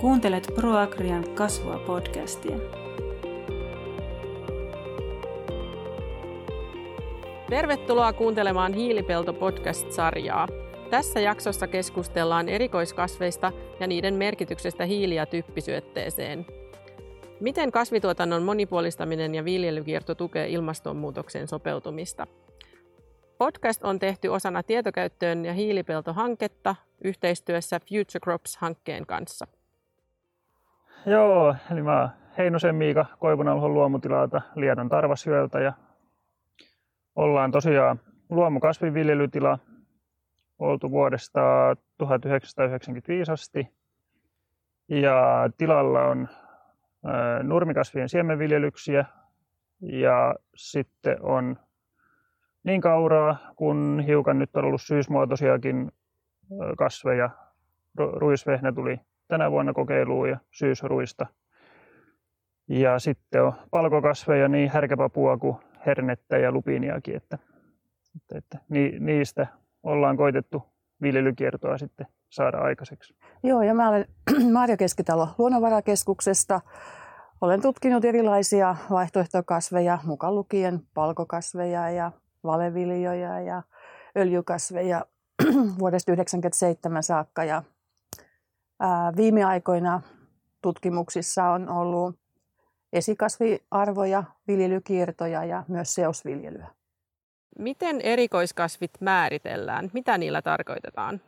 Kuuntelet ProAgrian kasvua podcastia. Tervetuloa kuuntelemaan Hiilipelto podcast-sarjaa. Tässä jaksossa keskustellaan erikoiskasveista ja niiden merkityksestä hiili- ja typpisyötteeseen. Miten kasvituotannon monipuolistaminen ja viljelykierto tukee ilmastonmuutoksen sopeutumista? Podcast on tehty osana tietokäyttöön ja hiilipeltohanketta yhteistyössä Future Crops-hankkeen kanssa. Joo, eli mä Heinosen Miika Koivunalhon luomutilalta Liedon Tarvasjoelta ja ollaan tosiaan luomukasvinviljelytila oltu vuodesta 1995 asti. Ja tilalla on nurmikasvien siemenviljelyksiä ja sitten on niin kauraa kuin hiukan nyt on ollut syysmuotoisiakin kasveja. Ruisvehnä tuli tänä vuonna kokeiluun ja syysruista. Ja sitten on palkokasveja, niin härkäpapua kuin hernettä ja lupiiniakin, että, että, että niistä ollaan koitettu viljelykiertoa sitten saada aikaiseksi. Joo, ja mä olen Marja Keskitalo Luonnonvarakeskuksesta. Olen tutkinut erilaisia vaihtoehtokasveja, mukaan lukien palkokasveja ja valeviljoja ja öljykasveja vuodesta 1997 saakka. Ja viime aikoina tutkimuksissa on ollut esikasviarvoja, viljelykiertoja ja myös seosviljelyä. Miten erikoiskasvit määritellään? Mitä niillä tarkoitetaan?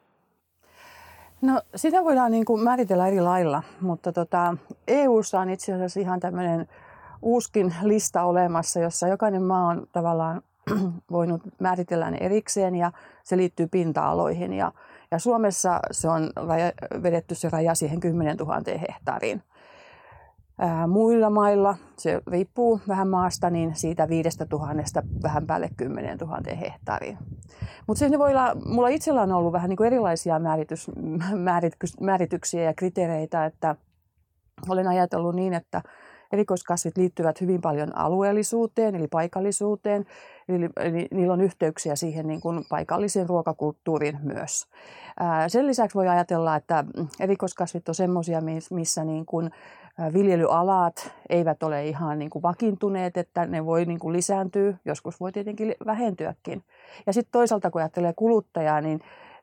No sitä voidaan niin kuin määritellä eri lailla, mutta tota, EU:ssa on itse asiassa ihan tämmöinen uuskin lista olemassa, jossa jokainen maa on tavallaan voinut määritellä ne erikseen ja se liittyy pinta-aloihin. Ja, ja Suomessa se on raja, vedetty se raja siihen 10 000 hehtaariin. Ää, muilla mailla, se riippuu vähän maasta, niin siitä 5 000 vähän päälle 10 000 hehtaariin. Mutta siinä voi olla, mulla itsellä on ollut vähän niin kuin erilaisia määritys, määrityksiä ja kriteereitä, että olen ajatellut niin, että erikoiskasvit liittyvät hyvin paljon alueellisuuteen, eli paikallisuuteen, eli, eli niillä on yhteyksiä siihen niin kuin paikalliseen ruokakulttuuriin myös. Ää, sen lisäksi voi ajatella, että erikoiskasvit on semmoisia, missä niin kuin viljelyalat eivät ole ihan niin kuin vakiintuneet, että ne voi niin kuin lisääntyä, joskus voi tietenkin vähentyäkin. Ja sitten toisaalta kun ajattelee kuluttajaa, niin,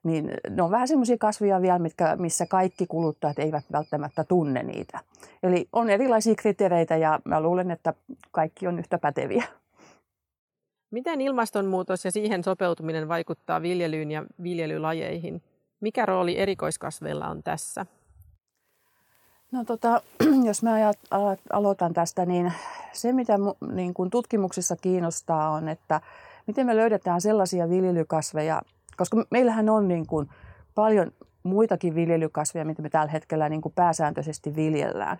niin ne on vähän semmoisia kasvia vielä, mitkä, missä kaikki kuluttajat eivät välttämättä tunne niitä. Eli on erilaisia kriteereitä ja mä luulen, että kaikki on yhtä päteviä. Miten ilmastonmuutos ja siihen sopeutuminen vaikuttaa viljelyyn ja viljelylajeihin? Mikä rooli erikoiskasveilla on tässä? No tota, jos mä aloitan tästä, niin se mitä niin kun tutkimuksissa kiinnostaa on, että miten me löydetään sellaisia viljelykasveja, koska meillähän on niin kun paljon muitakin viljelykasveja, mitä me tällä hetkellä niin kuin pääsääntöisesti viljellään.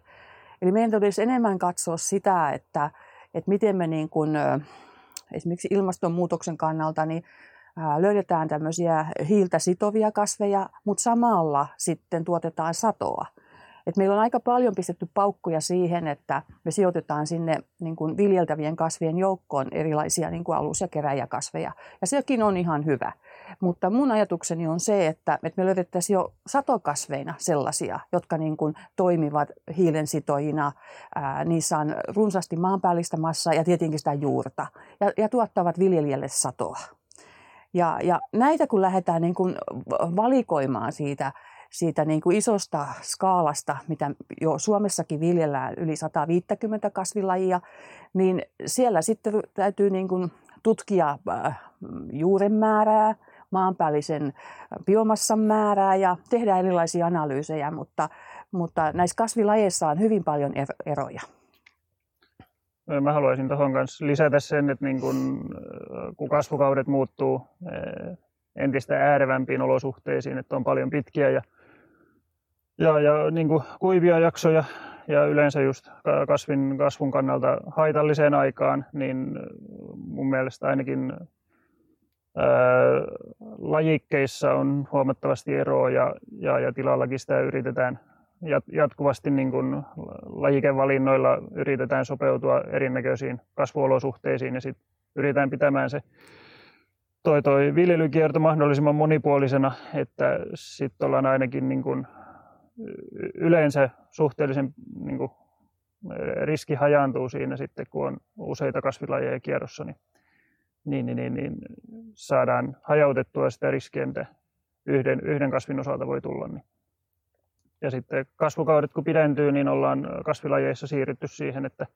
Eli meidän tulisi enemmän katsoa sitä, että, että miten me niin kuin, esimerkiksi ilmastonmuutoksen kannalta niin löydetään tämmöisiä hiiltä sitovia kasveja, mutta samalla sitten tuotetaan satoa. Et meillä on aika paljon pistetty paukkuja siihen, että me sijoitetaan sinne niin kuin viljeltävien kasvien joukkoon erilaisia niin kuin alus- ja keräjäkasveja. Ja sekin on ihan hyvä. Mutta mun ajatukseni on se, että, että me löydettäisiin jo satokasveina sellaisia, jotka niin kuin toimivat hiilensitoina. Ää, niissä on runsaasti maanpäällistä massaa ja tietenkin sitä juurta ja, ja tuottavat viljelijälle satoa. Ja, ja näitä kun lähdetään niin kuin valikoimaan siitä siitä niin kuin isosta skaalasta, mitä jo Suomessakin viljellään yli 150 kasvilajia, niin siellä sitten täytyy niin kuin tutkia juuren määrää, maanpäällisen biomassan määrää ja tehdä erilaisia analyysejä, mutta, mutta näissä kasvilajeissa on hyvin paljon eroja. Mä haluaisin tuohon kanssa lisätä sen, että niin kun, kun kasvukaudet muuttuu entistä äärevämpiin olosuhteisiin, että on paljon pitkiä ja ja, ja niin kuin kuivia jaksoja ja yleensä just kasvin kasvun kannalta haitalliseen aikaan, niin mun mielestä ainakin lajikkeissa on huomattavasti eroa ja, ja, ja tilallakin sitä yritetään jatkuvasti niin kuin lajikevalinnoilla yritetään sopeutua erinäköisiin kasvuolosuhteisiin ja sitten yritetään pitämään se toi, toi viljelykierto mahdollisimman monipuolisena, että sitten ollaan ainakin niin kuin yleensä suhteellisen niin kuin, riski hajaantuu siinä sitten, kun on useita kasvilajeja kierrossa, niin, niin, niin, niin, niin saadaan hajautettua sitä riskiä, mitä yhden, yhden kasvin osalta voi tulla. Niin. Ja sitten kasvukaudet kun pidentyy, niin ollaan kasvilajeissa siirrytty siihen, että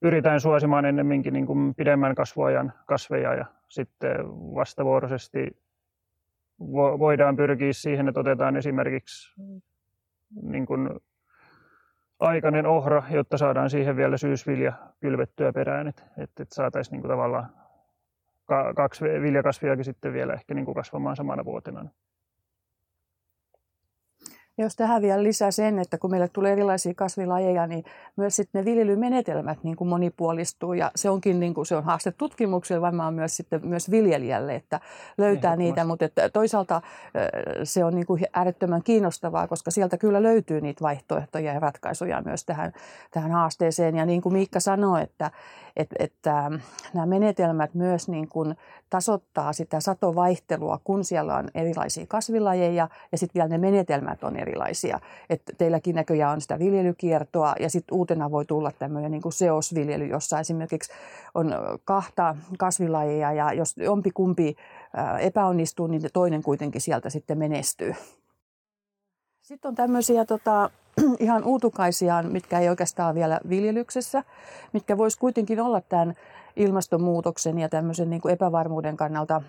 pyritään suosimaan ennemminkin niin kuin pidemmän kasvuajan kasveja ja sitten vastavuoroisesti voidaan pyrkiä siihen, että otetaan esimerkiksi niin kuin aikainen ohra, jotta saadaan siihen vielä syysvilja kylvettyä perään, että, että saataisiin niin kuin tavallaan kaksi viljakasviakin sitten vielä ehkä niin kuin kasvamaan samana vuotena. Jos tähän vielä lisää sen, että kun meille tulee erilaisia kasvilajeja, niin myös sitten ne viljelymenetelmät niin kuin monipuolistuu. Ja se onkin niin kuin, se on haaste tutkimukselle, varmaan myös, sitten, myös viljelijälle, että löytää niitä. Mutta että toisaalta se on niin kuin äärettömän kiinnostavaa, koska sieltä kyllä löytyy niitä vaihtoehtoja ja ratkaisuja myös tähän, tähän haasteeseen. Ja niin kuin Miikka sanoi, että, että, että nämä menetelmät myös niin kuin tasoittaa sitä satovaihtelua, kun siellä on erilaisia kasvilajeja ja sitten vielä ne menetelmät on erilaisia. Et teilläkin näköjään on sitä viljelykiertoa ja sitten uutena voi tulla tämmöinen niin kuin seosviljely, jossa esimerkiksi on kahta kasvilajia ja jos jompi kumpi epäonnistuu, niin toinen kuitenkin sieltä sitten menestyy. Sitten on tämmöisiä tota, ihan uutukaisia, mitkä ei oikeastaan vielä viljelyksessä, mitkä voisi kuitenkin olla tämän ilmastonmuutoksen ja tämmöisen niin kuin epävarmuuden kannalta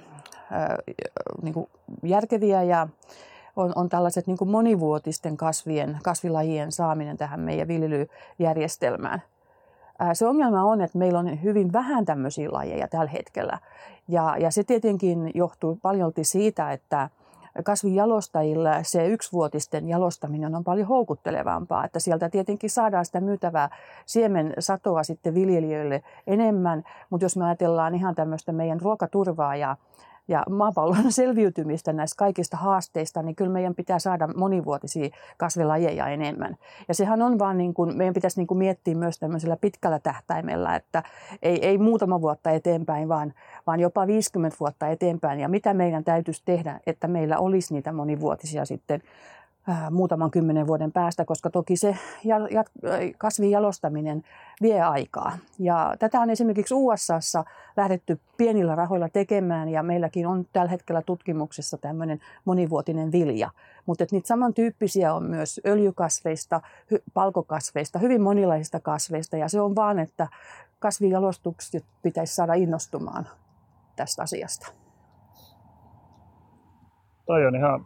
ää, niin kuin järkeviä ja on, on tällaiset niin monivuotisten kasvien, kasvilajien saaminen tähän meidän viljelyjärjestelmään. Se ongelma on, että meillä on hyvin vähän tämmöisiä lajeja tällä hetkellä. Ja, ja se tietenkin johtuu paljolti siitä, että kasvijalostajilla se yksivuotisten jalostaminen on paljon houkuttelevampaa, että sieltä tietenkin saadaan sitä myytävää siemen satoa sitten viljelijöille enemmän, mutta jos me ajatellaan ihan tämmöistä meidän ruokaturvaa ja ja maapallon selviytymistä näistä kaikista haasteista, niin kyllä meidän pitää saada monivuotisia kasvilajeja enemmän. Ja sehän on vaan niin kuin, meidän pitäisi niin kuin miettiä myös tämmöisellä pitkällä tähtäimellä, että ei, ei muutama vuotta eteenpäin, vaan, vaan jopa 50 vuotta eteenpäin. Ja mitä meidän täytyisi tehdä, että meillä olisi niitä monivuotisia sitten muutaman kymmenen vuoden päästä, koska toki se kasvin jalostaminen vie aikaa. Ja tätä on esimerkiksi USAssa lähdetty pienillä rahoilla tekemään ja meilläkin on tällä hetkellä tutkimuksessa tämmöinen monivuotinen vilja. Mutta niitä samantyyppisiä on myös öljykasveista, palkokasveista, hyvin monilaisista kasveista ja se on vaan, että kasvijalostukset pitäisi saada innostumaan tästä asiasta. Toi on ihan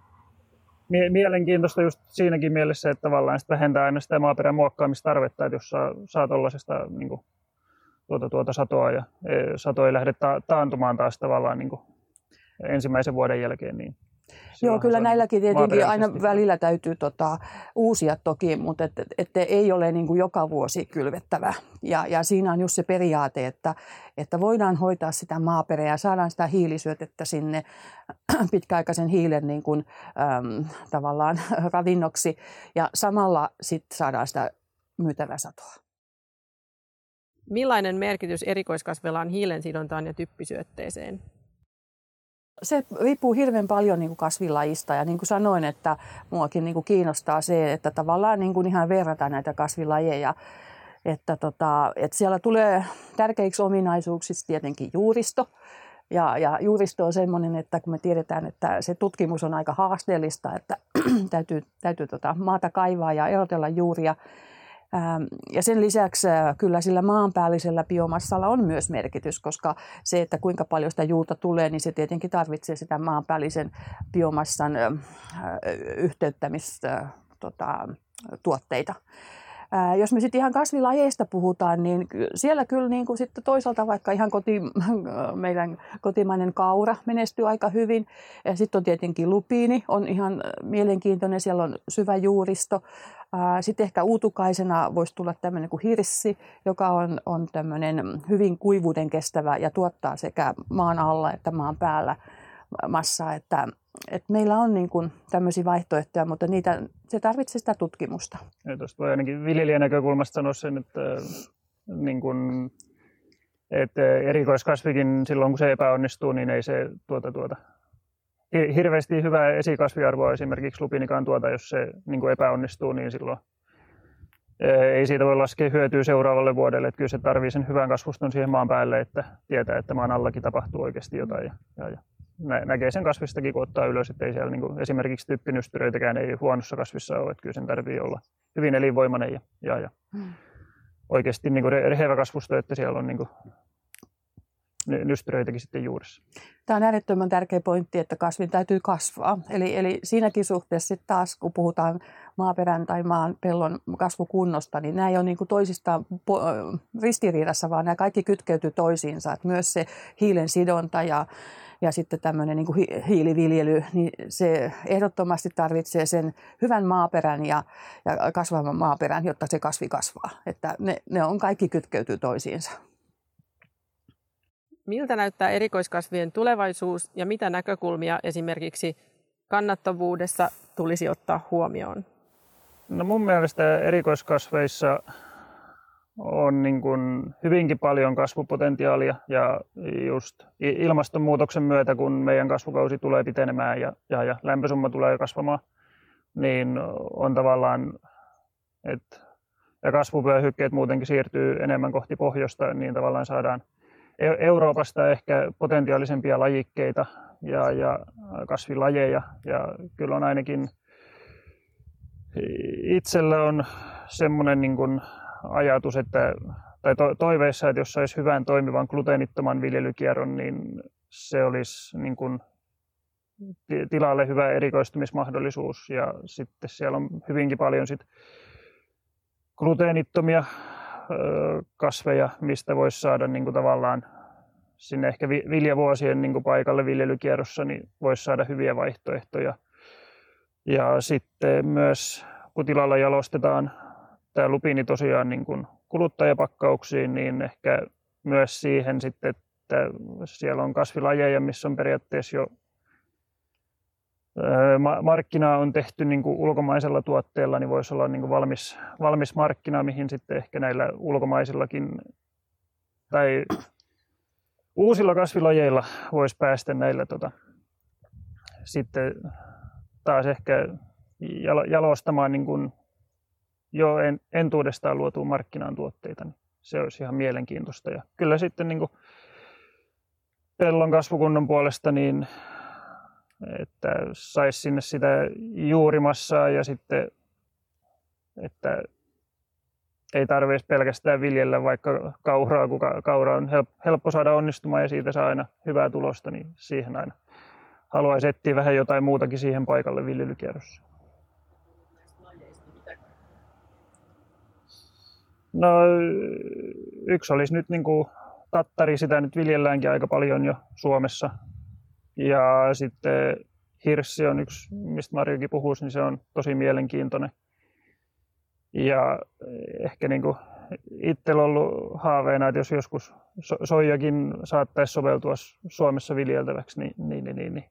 mielenkiintoista just siinäkin mielessä, että tavallaan sitä vähentää aina sitä maaperän muokkaamistarvetta, että jos saa, saa tuollaisesta niin kuin, tuota, tuota satoa ja e, sato ei lähde ta, taantumaan taas tavallaan niin kuin, ensimmäisen vuoden jälkeen, niin Joo, kyllä näilläkin tietenkin aina välillä täytyy tota, uusia toki, mutta et, et, et ei ole niin kuin joka vuosi kylvettävä. Ja, ja siinä on just se periaate, että, että voidaan hoitaa sitä maaperää ja saadaan sitä hiilisyötettä sinne pitkäaikaisen hiilen niin kuin, äm, tavallaan ravinnoksi ja samalla sitten saadaan sitä myytävää satoa. Millainen merkitys erikoiskasveilla on hiilensidontaan ja typpisyötteeseen? Se riippuu hirveän paljon niin kuin kasvilajista ja niin kuin sanoin, että muakin niin kuin kiinnostaa se, että tavallaan niin kuin ihan verrata näitä kasvilajeja. Että, tota, että siellä tulee tärkeiksi ominaisuuksiksi tietenkin juuristo. Ja, ja juuristo on sellainen, että kun me tiedetään, että se tutkimus on aika haasteellista, että täytyy, täytyy tota maata kaivaa ja erotella juuria, ja sen lisäksi äh, kyllä sillä maanpäällisellä biomassalla on myös merkitys, koska se, että kuinka paljon sitä juurta tulee, niin se tietenkin tarvitsee sitä maanpäällisen biomassan äh, yhteyttämistä tota, tuotteita. Ää, jos me sitten ihan kasvilajeista puhutaan, niin siellä kyllä niin kuin sitten toisaalta vaikka ihan koti, meidän kotimainen kaura menestyy aika hyvin. Sitten on tietenkin lupiini, on ihan mielenkiintoinen, siellä on syvä juuristo. Sitten ehkä uutukaisena voisi tulla tämmöinen kuin hirssi, joka on, on tämmöinen hyvin kuivuuden kestävä ja tuottaa sekä maan alla että maan päällä massaa. Että että meillä on niin kuin tämmöisiä vaihtoehtoja, mutta niitä, se tarvitsee sitä tutkimusta. Ja tuosta voi ainakin viljelijän näkökulmasta sanoa sen, että, niin kuin, että erikoiskasvikin silloin kun se epäonnistuu, niin ei se tuota, tuota, hirveästi hyvää esikasviarvoa esimerkiksi lupinikan tuota, jos se niin kuin epäonnistuu, niin silloin ei siitä voi laskea hyötyä seuraavalle vuodelle. Että kyllä se tarvii sen hyvän kasvuston siihen maan päälle, että tietää, että maan allakin tapahtuu oikeasti jotain. Ja, ja, ja näkee sen kasvistakin, kun ottaa ylös, että ei siellä niin kuin, esimerkiksi typpinystyröitäkään ei huonossa kasvissa ole, että kyllä sen tarvii olla hyvin elinvoimainen ja, ja, ja hmm. oikeasti niin kuin rehevä kasvusto, että siellä on niin kuin, nystyröitäkin sitten juurissa. Tämä on äärettömän tärkeä pointti, että kasvin täytyy kasvaa. Eli, eli siinäkin suhteessa sitten taas, kun puhutaan maaperän tai maan pellon kasvukunnosta, niin nämä ei ole niin kuin toisistaan ristiriidassa, vaan nämä kaikki kytkeytyy toisiinsa. Että myös se hiilen sidonta ja, ja sitten tämmöinen niin kuin hiiliviljely, niin se ehdottomasti tarvitsee sen hyvän maaperän ja, ja kasvavan maaperän, jotta se kasvi kasvaa. Että ne, ne on kaikki kytkeytyy toisiinsa. Miltä näyttää erikoiskasvien tulevaisuus ja mitä näkökulmia esimerkiksi kannattavuudessa tulisi ottaa huomioon? No mun mielestä erikoiskasveissa on niin kuin hyvinkin paljon kasvupotentiaalia ja just ilmastonmuutoksen myötä, kun meidän kasvukausi tulee pitenemään ja, ja, ja lämpösumma tulee kasvamaan, niin on tavallaan, että ja muutenkin siirtyy enemmän kohti pohjoista, niin tavallaan saadaan Euroopasta ehkä potentiaalisempia lajikkeita ja, ja kasvilajeja. Ja kyllä on ainakin itsellä on semmoinen niin kuin ajatus, että, tai to, toiveissa, että jos saisi hyvän toimivan gluteenittoman viljelykierron, niin se olisi niin kuin tilalle hyvä erikoistumismahdollisuus. Ja sitten siellä on hyvinkin paljon sit gluteenittomia kasveja, mistä voisi saada niin kuin tavallaan sinne ehkä viljavuosien niin kuin paikalle viljelykierrossa, niin voisi saada hyviä vaihtoehtoja. Ja sitten myös kun tilalla jalostetaan tämä lupiini tosiaan niin kuin kuluttajapakkauksiin, niin ehkä myös siihen sitten, että siellä on kasvilajeja, missä on periaatteessa jo markkina on tehty niin kuin ulkomaisella tuotteella, niin voisi olla niin kuin valmis, valmis markkina, mihin sitten ehkä näillä ulkomaisillakin tai uusilla kasvilajeilla voisi päästä näillä tota, sitten taas ehkä jalostamaan niin kuin jo entuudestaan luotuun markkinaan tuotteita, niin se olisi ihan mielenkiintoista. Ja kyllä sitten niin kuin pellon kasvukunnon puolesta niin että saisi sinne sitä juurimassaa ja sitten, että ei tarvitsisi pelkästään viljellä vaikka kauraa, kun kaura on helppo saada onnistumaan ja siitä saa aina hyvää tulosta, niin siihen aina haluaisi etsiä vähän jotain muutakin siihen paikalle viljelykierrossa. No yksi olisi nyt niin kuin tattari, sitä nyt viljelläänkin aika paljon jo Suomessa. Ja sitten hirssi on yksi, mistä Marjokin puhuisi, niin se on tosi mielenkiintoinen. Ja ehkä niin itsellä on ollut haaveena, että jos joskus soijakin saattaisi soveltua Suomessa viljeltäväksi, niin, niin, niin, niin, niin.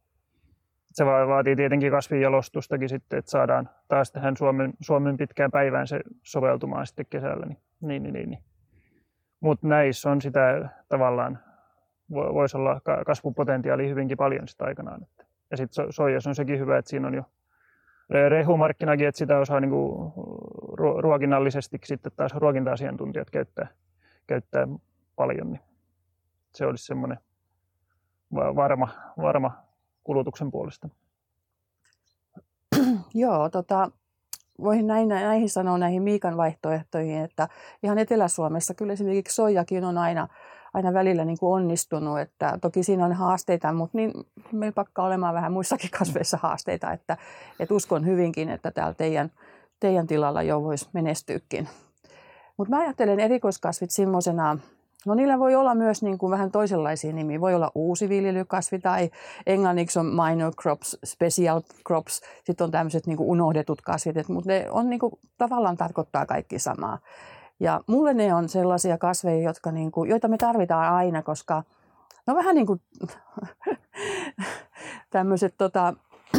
se vaatii tietenkin kasvinjalostustakin sitten, että saadaan taas tähän Suomen, Suomen pitkään päivään se soveltumaan sitten kesällä. Niin, niin, niin, niin. niin. Mutta näissä on sitä tavallaan voisi olla kasvupotentiaali hyvinkin paljon sitä aikanaan. Ja sitten soijas on sekin hyvä, että siinä on jo rehumarkkinakin, että sitä osaa niin kuin ruokinnallisesti sitten taas ruokinta-asiantuntijat käyttää, käyttää paljon. Niin se olisi semmoinen varma, varma kulutuksen puolesta. Joo, tota, voihin näin, näihin sanoa näihin Miikan vaihtoehtoihin, että ihan Etelä-Suomessa kyllä esimerkiksi soijakin on aina aina välillä niin kuin onnistunut. Että toki siinä on haasteita, mutta niin meillä pakka olemaan vähän muissakin kasveissa haasteita. Että, että uskon hyvinkin, että täällä teidän, teidän tilalla jo voisi menestyäkin. Mutta mä ajattelen erikoiskasvit semmoisena, no niillä voi olla myös niin kuin vähän toisenlaisia nimiä. Voi olla uusi viljelykasvi tai englanniksi on minor crops, special crops. Sitten on tämmöiset niin kuin unohdetut kasvit, mutta ne on niin kuin, tavallaan tarkoittaa kaikki samaa. Ja mulle ne on sellaisia kasveja, jotka niin kuin, joita me tarvitaan aina, koska ne on vähän niin kuin tämmöiset tota,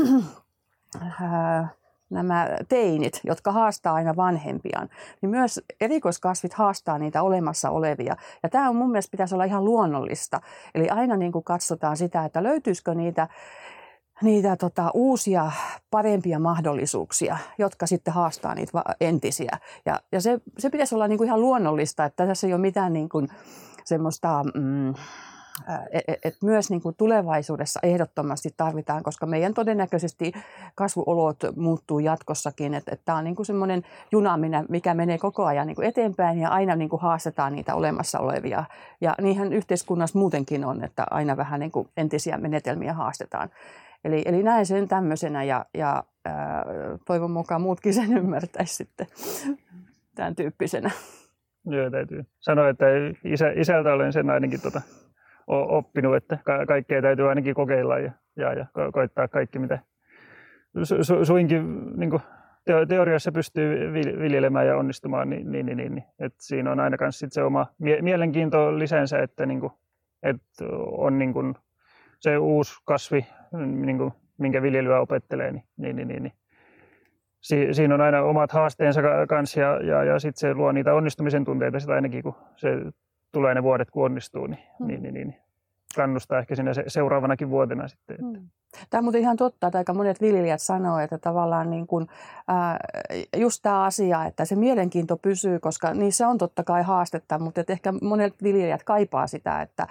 nämä teinit, jotka haastaa aina vanhempiaan, niin myös erikoiskasvit haastaa niitä olemassa olevia. Ja tämä on mun mielestä pitäisi olla ihan luonnollista. Eli aina niin kuin katsotaan sitä, että löytyisikö niitä niitä tota, uusia, parempia mahdollisuuksia, jotka sitten haastaa niitä entisiä. Ja, ja se, se pitäisi olla niin kuin ihan luonnollista, että tässä ei ole mitään niin kuin semmoista... Mm, että et myös niin kuin tulevaisuudessa ehdottomasti tarvitaan, koska meidän todennäköisesti kasvuolot muuttuu jatkossakin. Että et tämä on niin kuin semmoinen juna, mikä menee koko ajan niin kuin eteenpäin ja aina niin kuin haastetaan niitä olemassa olevia. Ja niinhän yhteiskunnassa muutenkin on, että aina vähän niin kuin entisiä menetelmiä haastetaan. Eli, eli näen sen tämmöisenä ja, ja ää, toivon mukaan muutkin sen ymmärtäisi sitten tämän tyyppisenä. Joo, täytyy sanoa, että isä, isältä olen sen ainakin tota, oppinut, että ka- kaikkea täytyy ainakin kokeilla ja, ja, ja ko- koittaa kaikki, mitä su- su- suinkin niin kuin teoriassa pystyy viljelemään ja onnistumaan, niin, niin, niin, niin. Et siinä on aina sit se oma mie- mielenkiinto lisänsä, että, niin kuin, että on niin kuin se uusi kasvi, niin kuin, minkä viljelyä opettelee, niin, niin, niin, niin, niin. Si- siinä on aina omat haasteensa kanssa ja, ja, ja sitten se luo niitä onnistumisen tunteita sitä ainakin, kun se tulee ne vuodet, kun onnistuu, niin, mm. niin, niin, niin kannustaa ehkä sinne seuraavanakin vuotena sitten. Että. Mm. Tämä on muuten ihan totta, että aika monet viljelijät sanoo, että tavallaan niin kuin, ää, just tämä asia, että se mielenkiinto pysyy, koska niissä on totta kai haastetta, mutta että ehkä monet viljelijät kaipaa sitä, että,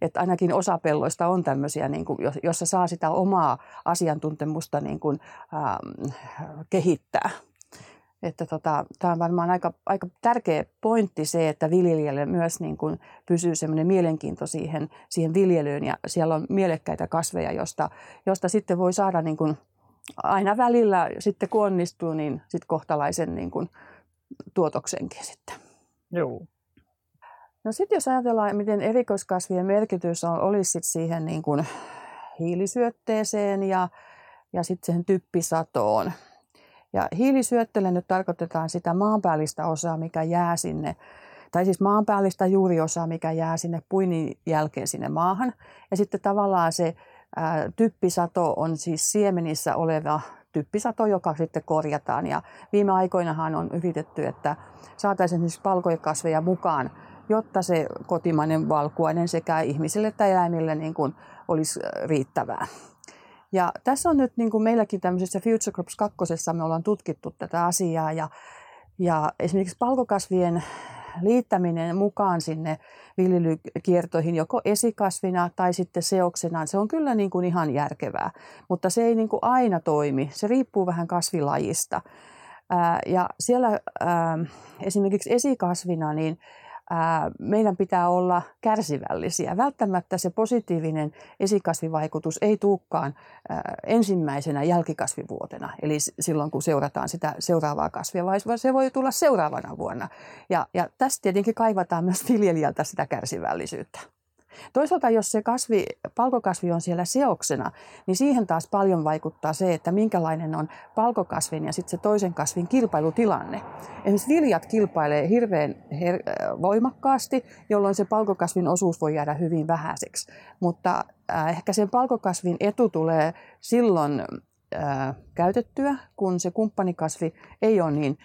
että ainakin osa pelloista on tämmöisiä, niin kuin, jossa saa sitä omaa asiantuntemusta niin kuin, ää, kehittää. Että tota, tämä on varmaan aika, aika tärkeä pointti se, että viljelijälle myös niin kuin pysyy semmoinen mielenkiinto siihen, siihen viljelyyn ja siellä on mielekkäitä kasveja, josta, josta sitten voi saada niin kuin aina välillä sitten kun onnistuu, niin sitten kohtalaisen niin kuin tuotoksenkin sitten. Joo. No sitten jos ajatellaan, miten erikoiskasvien merkitys on, olisi sit siihen niin kuin hiilisyötteeseen ja, ja sitten siihen typpisatoon, ja hiilisyöttölle nyt tarkoitetaan sitä maanpäällistä osaa, mikä jää sinne, tai siis maanpäällistä juuriosaa, mikä jää sinne puinin jälkeen sinne maahan. Ja sitten tavallaan se ää, typpisato on siis siemenissä oleva typpisato, joka sitten korjataan. Ja viime aikoinahan on yritetty, että saataisiin esimerkiksi palkoikasveja mukaan, jotta se kotimainen valkuainen sekä ihmisille että eläimille niin kuin olisi riittävää. Ja tässä on nyt niin kuin meilläkin tämmöisessä Future Crops 2. me ollaan tutkittu tätä asiaa ja, ja esimerkiksi palkokasvien liittäminen mukaan sinne viljelykiertoihin joko esikasvina tai sitten seoksena, se on kyllä niin kuin ihan järkevää, mutta se ei niin kuin aina toimi. Se riippuu vähän kasvilajista. ja siellä esimerkiksi esikasvina, niin meidän pitää olla kärsivällisiä. Välttämättä se positiivinen esikasvivaikutus ei tulekaan ensimmäisenä jälkikasvivuotena, eli silloin kun seurataan sitä seuraavaa kasvia, vaan se voi tulla seuraavana vuonna. Ja, ja tässä tietenkin kaivataan myös viljelijältä sitä kärsivällisyyttä. Toisaalta jos se kasvi, palkokasvi on siellä seoksena, niin siihen taas paljon vaikuttaa se, että minkälainen on palkokasvin ja sitten se toisen kasvin kilpailutilanne. Esimerkiksi viljat kilpailee hirveän her- äh, voimakkaasti, jolloin se palkokasvin osuus voi jäädä hyvin vähäiseksi. Mutta äh, ehkä sen palkokasvin etu tulee silloin käytettyä, kun se kumppanikasvi ei ole niin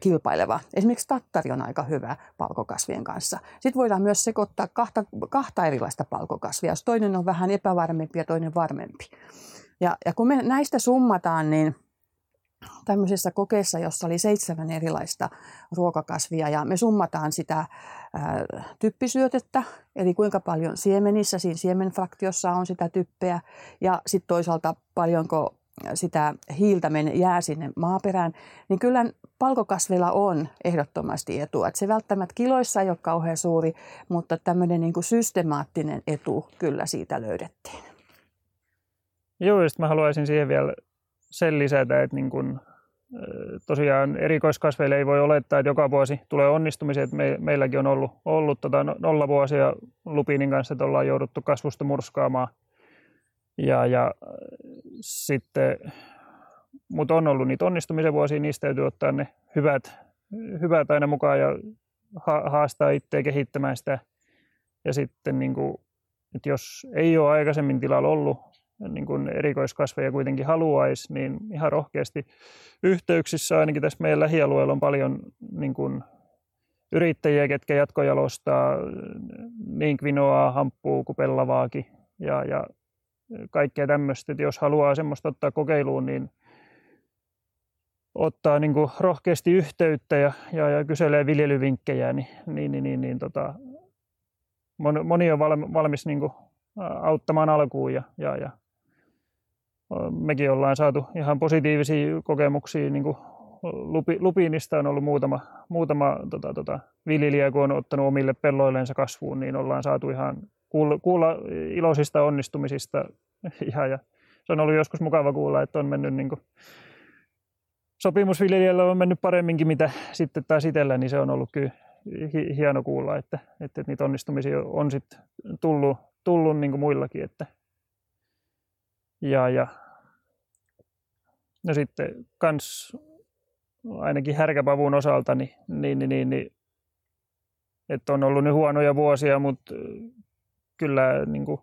kilpaileva. Esimerkiksi tattari on aika hyvä palkokasvien kanssa. Sitten voidaan myös sekoittaa kahta, kahta erilaista palkokasvia, jos toinen on vähän epävarmempi ja toinen varmempi. Ja, ja kun me näistä summataan, niin tämmöisessä kokeessa, jossa oli seitsemän erilaista ruokakasvia ja me summataan sitä ää, typpisyötettä, eli kuinka paljon siemenissä, siinä siemenfraktiossa on sitä typpeä ja sitten toisaalta paljonko sitä hiiltä men, jää sinne maaperään, niin kyllä palkokasvilla on ehdottomasti etu. Että se välttämättä kiloissa ei ole kauhean suuri, mutta tämmöinen niin kuin systemaattinen etu kyllä siitä löydettiin. Joo, ja mä haluaisin siihen vielä sen lisätä, että niin kun, tosiaan erikoiskasveille ei voi olettaa, että joka vuosi tulee onnistumisia. Että me, meilläkin on ollut, ollut tota no, nolla vuosia lupiinin kanssa, että ollaan jouduttu kasvusta murskaamaan. Ja, ja sitten, mutta on ollut niitä onnistumisen vuosia, niistä täytyy ottaa ne hyvät, hyvät aina mukaan ja haastaa itseä kehittämään sitä. Ja sitten, niin kuin, että jos ei ole aikaisemmin tilalla ollut niin kuin erikoiskasveja kuitenkin haluaisi, niin ihan rohkeasti yhteyksissä ainakin tässä meidän lähialueella on paljon niin kuin yrittäjiä, ketkä jatkojalostaa niin kvinoaa, hamppua kuin pellavaakin. Ja, ja kaikkea tämmöistä. Että jos haluaa semmoista ottaa kokeiluun, niin ottaa niin kuin rohkeasti yhteyttä ja, ja, ja kyselee viljelyvinkkejä, niin, niin, niin, niin, niin tota, moni on valmis niin kuin auttamaan alkuun ja, ja, ja mekin ollaan saatu ihan positiivisia kokemuksia niin kuin lupi, lupiinista on ollut muutama, muutama tota, tota, viljelijä, kun on ottanut omille pelloillensa kasvuun, niin ollaan saatu ihan kuulla, kuulla iloisista onnistumisista. Ja, ja se on ollut joskus mukava kuulla, että on mennyt niin kuin, sopimusviljelijällä on mennyt paremminkin mitä sitten taas itsellä, niin se on ollut kyllä hieno kuulla, että, että niitä onnistumisia on sitten tullut, tullut niin kuin muillakin. Että, ja, ja no sitten kans ainakin härkäpavun osalta, niin, niin, niin, niin, niin että on ollut nyt huonoja vuosia, mutta kyllä niin kuin,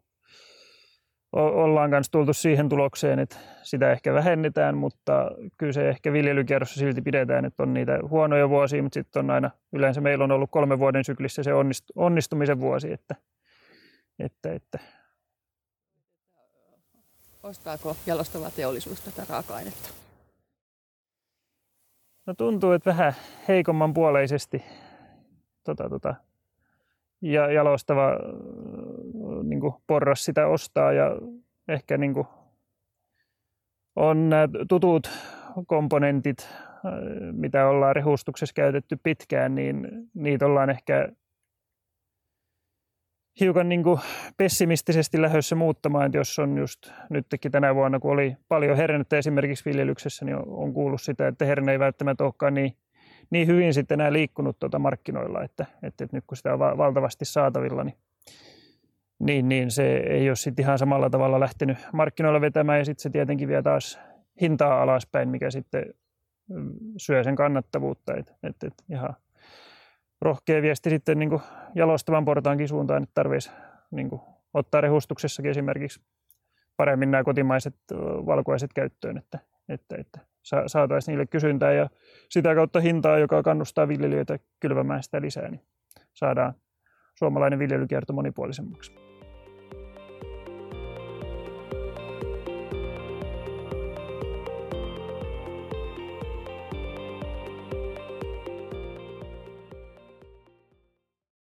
ollaan kanssa tultu siihen tulokseen, että sitä ehkä vähennetään, mutta kyllä se ehkä viljelykierrossa silti pidetään, että on niitä huonoja vuosia, mutta sitten on aina, yleensä meillä on ollut kolme vuoden syklissä se onnistumisen vuosi, että, että, että. Ostaako jalostava teollisuus tätä raaka-ainetta? No tuntuu, että vähän heikomman puoleisesti tota, tota, ja jalostava niin kuin porras sitä ostaa. Ja ehkä niin kuin on nämä tutut komponentit, mitä ollaan rehustuksessa käytetty pitkään, niin niitä ollaan ehkä hiukan niin kuin pessimistisesti lähdössä muuttamaan, että jos on just nytkin tänä vuonna, kun oli paljon hernettä esimerkiksi viljelyksessä, niin on kuullut sitä, että herne ei välttämättä olekaan niin, niin hyvin sitten enää liikkunut tuota markkinoilla, että, että, nyt kun sitä on valtavasti saatavilla, niin, niin, niin se ei ole sitten ihan samalla tavalla lähtenyt markkinoilla vetämään. Ja sitten se tietenkin vie taas hintaa alaspäin, mikä sitten mm, syö sen kannattavuutta, että, että, että ihan rohkea viesti sitten niin jalostavan portaankin suuntaan, että tarvitsisi niin ottaa rehustuksessakin esimerkiksi paremmin nämä kotimaiset valkuaiset käyttöön, että, että, että saataisiin niille kysyntää ja sitä kautta hintaa, joka kannustaa viljelijöitä kylvämään sitä lisää, niin saadaan suomalainen viljelykierto monipuolisemmaksi.